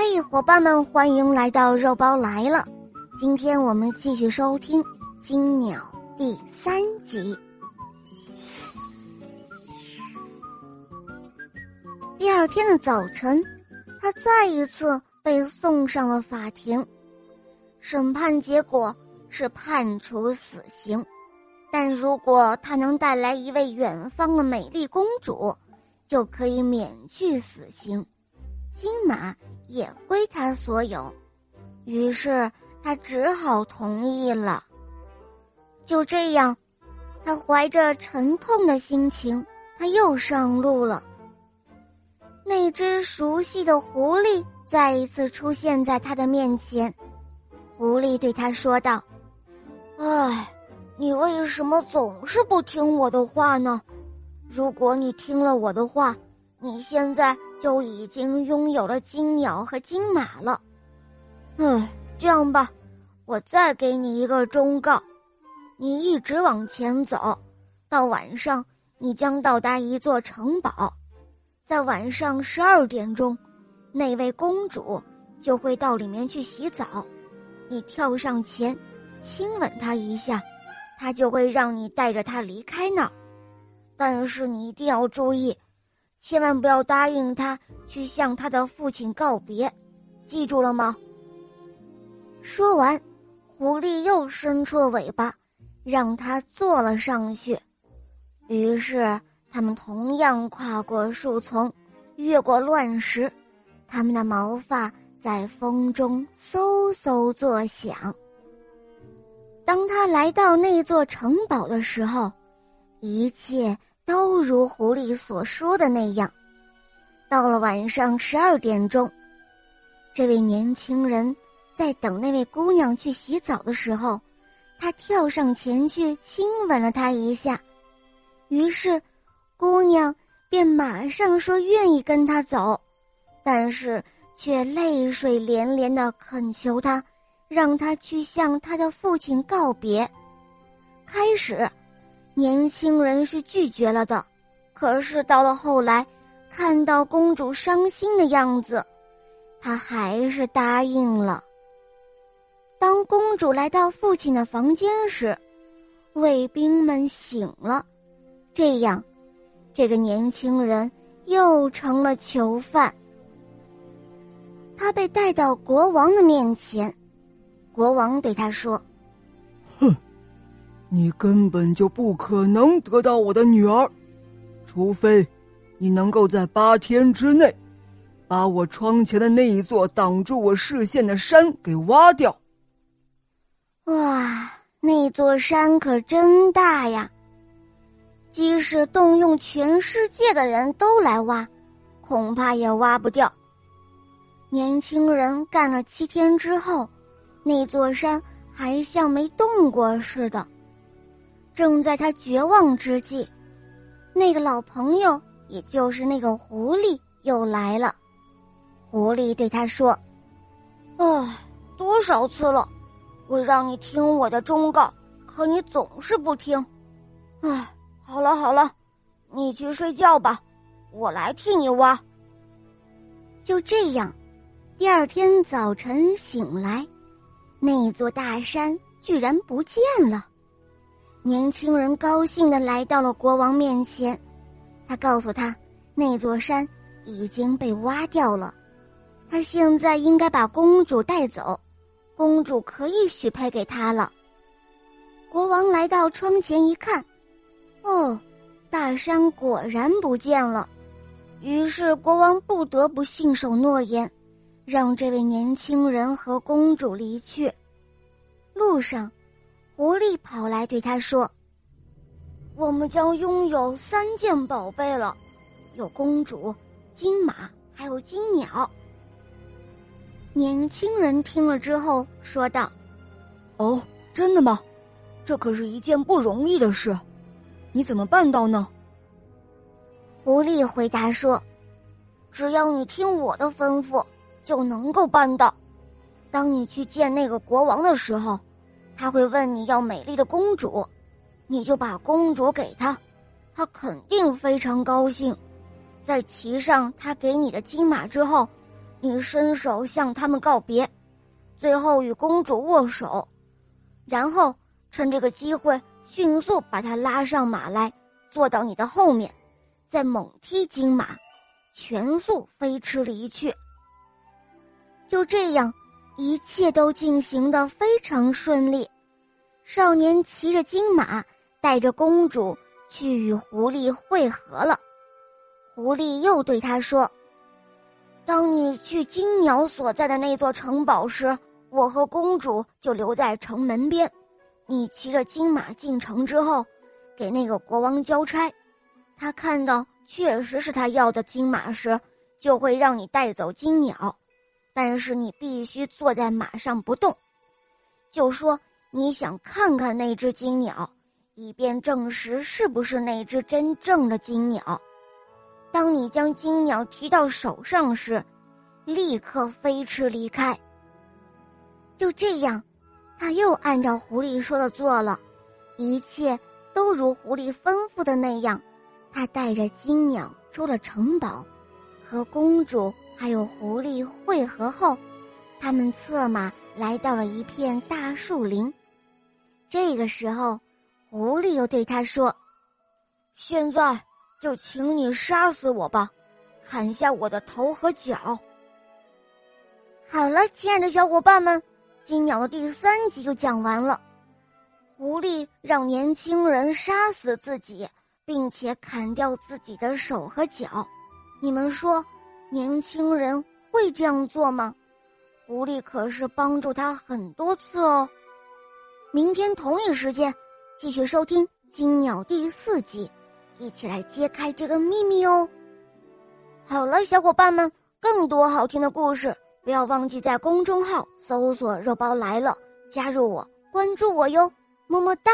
嘿，伙伴们，欢迎来到肉包来了。今天我们继续收听《金鸟》第三集。第二天的早晨，他再一次被送上了法庭。审判结果是判处死刑，但如果他能带来一位远方的美丽公主，就可以免去死刑。金马也归他所有，于是他只好同意了。就这样，他怀着沉痛的心情，他又上路了。那只熟悉的狐狸再一次出现在他的面前，狐狸对他说道：“唉，你为什么总是不听我的话呢？如果你听了我的话，你现在……”就已经拥有了金鸟和金马了，唉，这样吧，我再给你一个忠告：你一直往前走，到晚上你将到达一座城堡，在晚上十二点钟，那位公主就会到里面去洗澡，你跳上前，亲吻她一下，她就会让你带着她离开那儿，但是你一定要注意。千万不要答应他去向他的父亲告别，记住了吗？说完，狐狸又伸出了尾巴，让他坐了上去。于是，他们同样跨过树丛，越过乱石，他们的毛发在风中嗖嗖作响。当他来到那座城堡的时候，一切。都如狐狸所说的那样，到了晚上十二点钟，这位年轻人在等那位姑娘去洗澡的时候，他跳上前去亲吻了她一下，于是，姑娘便马上说愿意跟他走，但是却泪水连连的恳求他，让他去向他的父亲告别。开始。年轻人是拒绝了的，可是到了后来，看到公主伤心的样子，他还是答应了。当公主来到父亲的房间时，卫兵们醒了，这样，这个年轻人又成了囚犯。他被带到国王的面前，国王对他说。哼你根本就不可能得到我的女儿，除非你能够在八天之内把我窗前的那一座挡住我视线的山给挖掉。哇，那座山可真大呀！即使动用全世界的人都来挖，恐怕也挖不掉。年轻人干了七天之后，那座山还像没动过似的。正在他绝望之际，那个老朋友，也就是那个狐狸又来了。狐狸对他说：“啊，多少次了，我让你听我的忠告，可你总是不听。唉，好了好了，你去睡觉吧，我来替你挖。”就这样，第二天早晨醒来，那座大山居然不见了。年轻人高兴的来到了国王面前，他告诉他，那座山已经被挖掉了，他现在应该把公主带走，公主可以许配给他了。国王来到窗前一看，哦，大山果然不见了，于是国王不得不信守诺言，让这位年轻人和公主离去。路上。狐狸跑来对他说：“我们将拥有三件宝贝了，有公主、金马，还有金鸟。”年轻人听了之后说道：“哦，真的吗？这可是一件不容易的事，你怎么办到呢？”狐狸回答说：“只要你听我的吩咐，就能够办到。当你去见那个国王的时候。”他会问你要美丽的公主，你就把公主给他，他肯定非常高兴。在骑上他给你的金马之后，你伸手向他们告别，最后与公主握手，然后趁这个机会迅速把她拉上马来，坐到你的后面，再猛踢金马，全速飞驰离去。就这样，一切都进行的非常顺利。少年骑着金马，带着公主去与狐狸会合了。狐狸又对他说。当你去金鸟所在的那座城堡时，我和公主就留在城门边。你骑着金马进城之后，给那个国王交差，他看到确实是他要的金马时，就会让你带走金鸟。但是你必须坐在马上不动，就说你想看看那只金鸟，以便证实是不是那只真正的金鸟。当你将金鸟提到手上时，立刻飞驰离开。就这样，他又按照狐狸说的做了，一切都如狐狸吩咐的那样。他带着金鸟出了城堡，和公主还有狐狸汇合后，他们策马来到了一片大树林。这个时候，狐狸又对他说：“现在。”就请你杀死我吧，砍下我的头和脚。好了，亲爱的小伙伴们，金鸟的第三集就讲完了。狐狸让年轻人杀死自己，并且砍掉自己的手和脚。你们说，年轻人会这样做吗？狐狸可是帮助他很多次哦。明天同一时间，继续收听《金鸟》第四集。一起来揭开这个秘密哦！好了，小伙伴们，更多好听的故事，不要忘记在公众号搜索“肉包来了”，加入我，关注我哟，么么哒。